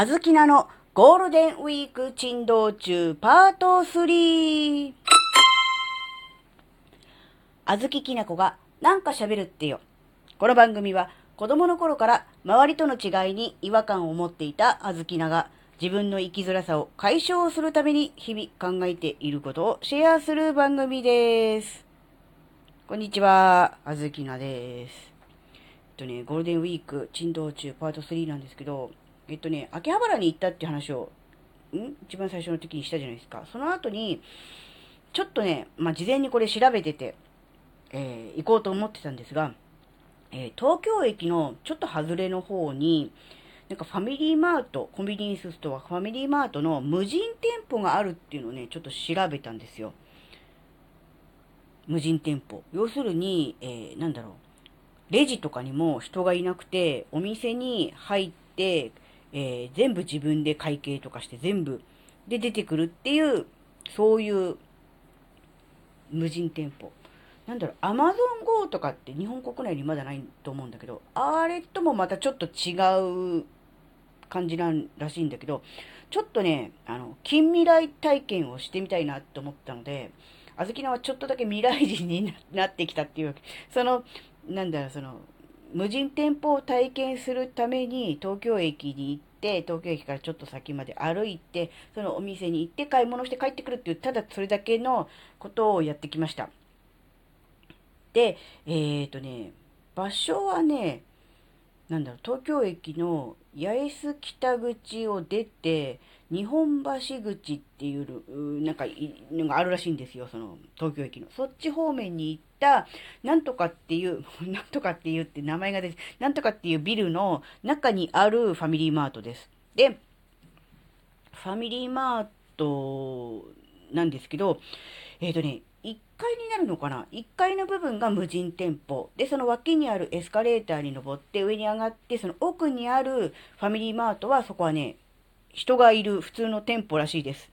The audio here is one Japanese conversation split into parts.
あずきなのゴールデンウィーク珍道中パート3。あずききなこがなんか喋るってよ。この番組は子供の頃から周りとの違いに違和感を持っていたあずきなが自分の生きづらさを解消するために日々考えていることをシェアする番組です。こんにちは、あずきなです。えっとね、ゴールデンウィーク珍道中パート3なんですけど、えっとね、秋葉原に行ったっていう話を、ん？一番最初の時にしたじゃないですか。その後に、ちょっとね、まあ、事前にこれ調べてて、えー、行こうと思ってたんですが、えー、東京駅のちょっと外れの方に、なんかファミリーマート、コンビニエンスストア、ファミリーマートの無人店舗があるっていうのをね、ちょっと調べたんですよ。無人店舗。要するに、えー、なんだろう。レジとかにも人がいなくて、お店に入って、えー、全部自分で会計とかして全部で出てくるっていう、そういう無人店舗。なんだろう、アマゾン GO とかって日本国内にまだないと思うんだけど、あれともまたちょっと違う感じなんらしいんだけど、ちょっとね、あの、近未来体験をしてみたいなと思ったので、あずきなはちょっとだけ未来人になってきたっていうわけ、その、なんだろう、その、無人店舗を体験するために東京駅に行って、東京駅からちょっと先まで歩いて、そのお店に行って買い物して帰ってくるっていう、ただそれだけのことをやってきました。で、えっ、ー、とね、場所はね、なんだろう、東京駅の八重洲北口を出て、日本橋口っていう、なんか、のがあるらしいんですよ、その、東京駅の。そっち方面に行った、なんとかっていう、なんとかっていうって名前が出て、なんとかっていうビルの中にあるファミリーマートです。で、ファミリーマートなんですけど、えっ、ー、とね、1階になるのかな ?1 階の部分が無人店舗。で、その脇にあるエスカレーターに登って上に上がって、その奥にあるファミリーマートはそこはね、人がいる普通の店舗らしいです。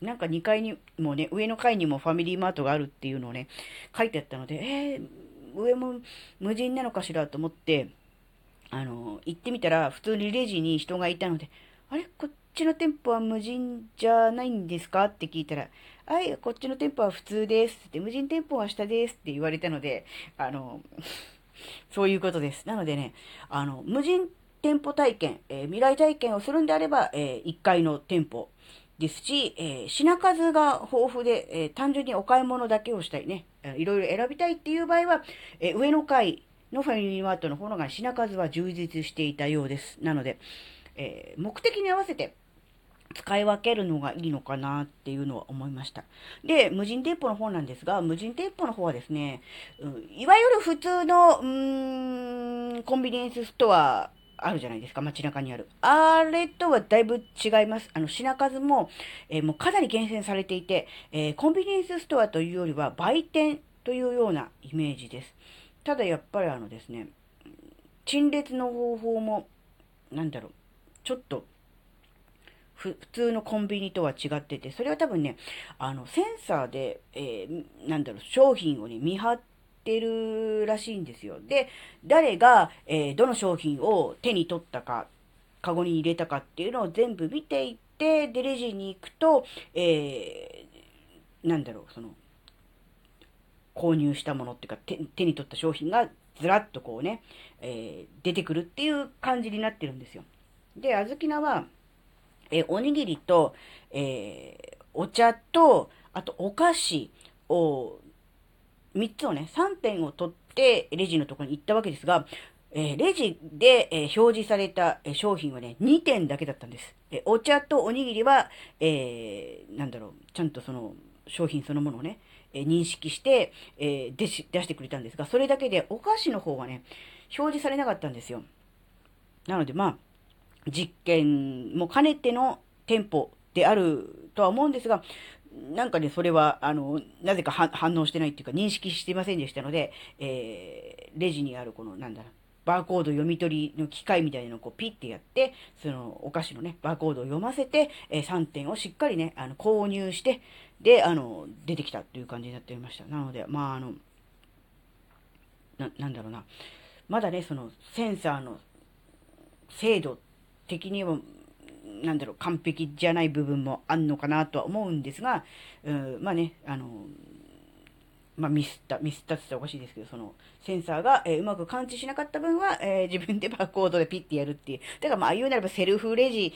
なんか2階にもね、上の階にもファミリーマートがあるっていうのをね、書いてあったので、えー、上も無人なのかしらと思って、あの、行ってみたら、普通にレジに人がいたので、あれ？こっちの店舗は無人じゃないんですか？って聞いたら、はい、こっちの店舗は普通ですって、無人店舗は下ですって言われたので、あの、そういうことです。なのでね、あの、無人店舗体験、えー、未来体験をするんであれば、えー、1階の店舗ですし、えー、品数が豊富で、え、単純にお買い物だけをしたいね、いろいろ選びたいっていう場合は、え、上の階のファミリーマートの方が品数は充実していたようです。なので、え、目的に合わせて使い分けるのがいいのかなっていうのは思いました。で、無人店舗の方なんですが、無人店舗の方はですね、うん、いわゆる普通の、うーん、コンビニエンスストアあるじゃないですか、街中にある。あれとはだいぶ違います。あの、品数も、えー、もうかなり厳選されていて、えー、コンビニエンスストアというよりは売店というようなイメージです。ただやっぱりあのですね、陳列の方法も、なんだろう、ちょっと、普通のコンビニとは違ってて、それは多分ね、あの、センサーで、えー、なんだろう、商品をね、見張って、ってるらしいんですよ。で、誰が、えー、どの商品を手に取ったか、カゴに入れたかっていうのを全部見ていって、で、レジに行くと、えー、なんだろう、その、購入したものっていうか手、手に取った商品がずらっとこうね、えー、出てくるっていう感じになってるんですよ。で、あずきなは、えー、おにぎりと、えー、お茶と、あとお菓子を3つをね、3点を取ってレジのところに行ったわけですが、えー、レジで、えー、表示された、えー、商品はね、2点だけだったんです。えお茶とおにぎりは、えなんだろう、ちゃんとその商品そのものをね、え認識して、え出し、出してくれたんですが、それだけでお菓子の方はね、表示されなかったんですよ。なのでまあ、実験も兼ねての店舗であるとは思うんですが、なんかね、それは、あの、なぜか反応してないっていうか認識してませんでしたので、えー、レジにあるこの、なんだろう、バーコード読み取りの機械みたいなのをこうピッてやって、そのお菓子のね、バーコードを読ませて、えー、3点をしっかりね、あの、購入して、で、あの、出てきたっていう感じになっておりました。なので、まあ、あの、な、なんだろうな。まだね、その、センサーの精度的には、なんだろう、完璧じゃない部分もあんのかなとは思うんですが、うん、まあね、あの、まあ、ミスった、ミスったって言ったらおかしいですけど、その、センサーが、えー、うまく感知しなかった分は、えー、自分でバーコードでピッてやるっていう。だからまあ、言うならばセルフレジ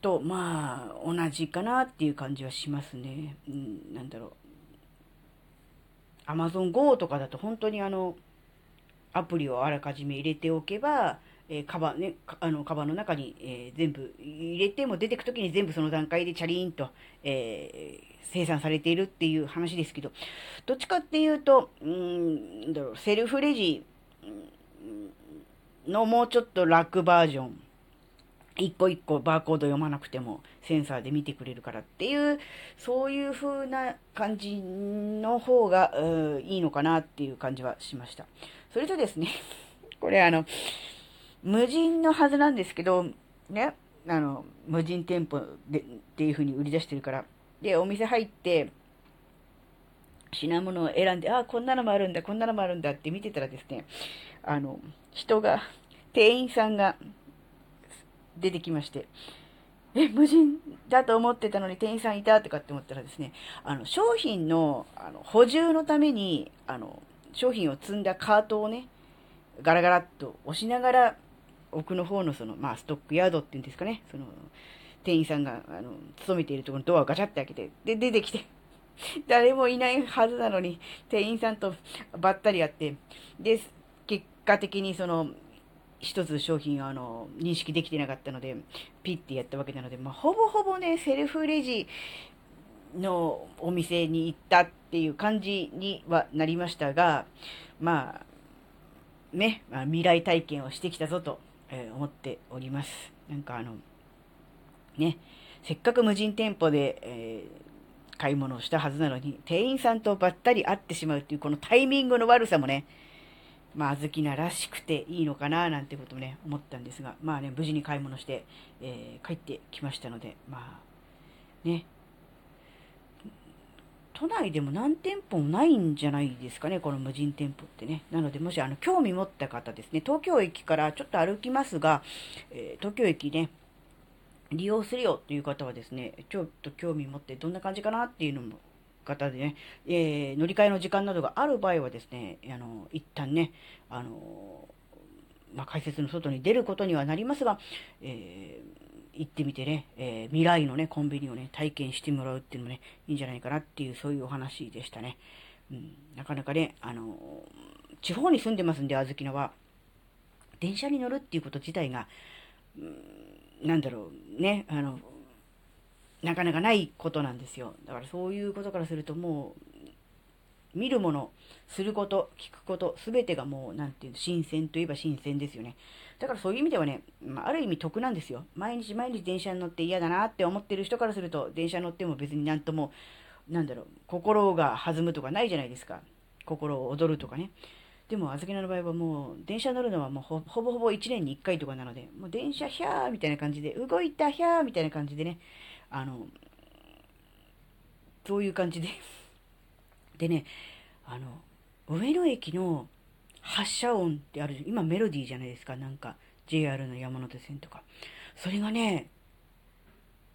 と、まあ、同じかなっていう感じはしますね。うん、なんだろう。アマゾン GO とかだと本当にあの、アプリをあらかじめ入れておけば、えー、カバンね、あの、カバンの中に、えー、全部入れても出てくときに全部その段階でチャリーンと、えー、生産されているっていう話ですけど、どっちかっていうと、うん、だろう、セルフレジのもうちょっと楽バージョン。一個一個バーコード読まなくてもセンサーで見てくれるからっていう、そういう風な感じの方がいいのかなっていう感じはしました。それとですね、これあの、無人のはずなんですけど、ね、あの、無人店舗でっていう風に売り出してるから、で、お店入って、品物を選んで、あ、こんなのもあるんだ、こんなのもあるんだって見てたらですね、あの、人が、店員さんが出てきまして、え、無人だと思ってたのに店員さんいたとかって思ったらですね、あの、商品のあの補充のために、あの、商品を積んだカートをね、ガラガラっと押しながら、奥の方のその、まあ、ストックヤードっていうんですかね、その、店員さんが、あの、勤めているところのドアをガチャって開けて、で、出てきて、誰もいないはずなのに、店員さんとばったり会って、で、結果的にその、一つ商品をあの、認識できてなかったので、ピッてやったわけなので、まあ、ほぼほぼね、セルフレジのお店に行ったっていう感じにはなりましたが、まあ、ね、まあ、未来体験をしてきたぞと、えー、思っております。なんかあの、ね、せっかく無人店舗で、えー、買い物をしたはずなのに、店員さんとばったり会ってしまうっていうこのタイミングの悪さもね、まあ、あずきならしくていいのかな、なんてこともね、思ったんですが、まあね、無事に買い物して、えー、帰ってきましたので、まあ、ね、都内でも何店舗もないんじゃないですかね、この無人店舗ってね。なので、もしあの興味持った方ですね、東京駅からちょっと歩きますが、えー、東京駅ね、利用するよっていう方はですね、ちょっと興味持ってどんな感じかなっていうのも方でね、えー、乗り換えの時間などがある場合はですね、あの、一旦ね、あの、まあ、解説の外に出ることにはなりますが、えー、行ってみてね、えー、未来のね、コンビニをね、体験してもらうっていうのもね、いいんじゃないかなっていう、そういうお話でしたね。うん、なかなかね、あの、地方に住んでますんで、あずきのは、電車に乗るっていうこと自体が、うん、なんだろう、ね、あの、なかなかないことなんですよ。だからそういうことからするともう、見るもの、すること、聞くこと、すべてがもう、なんていうの、新鮮といえば新鮮ですよね。だからそういう意味ではね、まあ、ある意味得なんですよ。毎日毎日電車に乗って嫌だなって思ってる人からすると、電車に乗っても別になんとも、なんだろう、心が弾むとかないじゃないですか。心を踊るとかね。でも、あずきの場合はもう、電車乗るのはもうほぼほぼ1年に1回とかなので、もう電車ひゃーみたいな感じで、動いたひゃーみたいな感じでね、あの、そういう感じででね、あの、上野駅の発車音ってある今メロディーじゃないですか、なんか JR の山手線とか。それがね、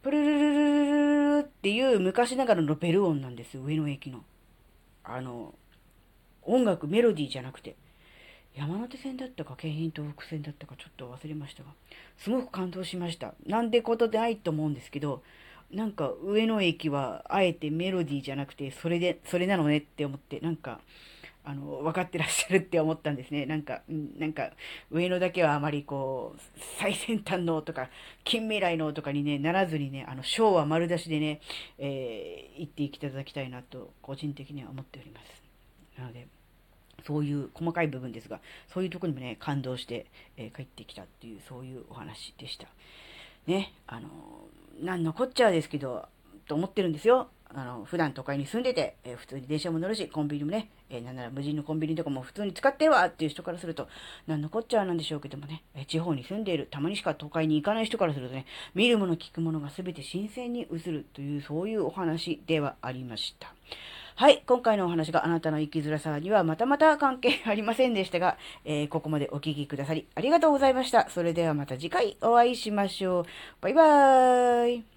プルルルルルルっていう昔ながらのベル音なんです、上野駅の。あの、音楽、メロディーじゃなくて。山手線だったか京浜東北線だったかちょっと忘れましたが、すごく感動しました。なんでことでないと思うんですけど、なんか上野駅はあえてメロディーじゃなくて、それで、それなのねって思って、なんか、あの、分かってらっしゃるって思ったんですね。なんか、なんか、上野だけはあまりこう、最先端のとか、近未来のとかにね、ならずにね、あの、昭和丸出しでね、えー、行っていただきたいなと、個人的には思っております。なので、そういう細かい部分ですが、そういうとこにもね、感動して、えー、帰ってきたっていう、そういうお話でした。ね、あの何のこっちゃですけど、と思ってるんですよ。あの、普段都会に住んでて、えー、普通に電車も乗るし、コンビニもね、えー、なんなら無人のコンビニとかも普通に使ってるわっていう人からすると、何のこっちゃなんでしょうけどもね、え、地方に住んでいる、たまにしか都会に行かない人からするとね、見るもの聞くものが全て新鮮に映るという、そういうお話ではありました。はい、今回のお話があなたの生きづらさにはまたまた関係ありませんでしたが、えー、ここまでお聴きくださりありがとうございました。それではまた次回お会いしましょう。バイバーイ。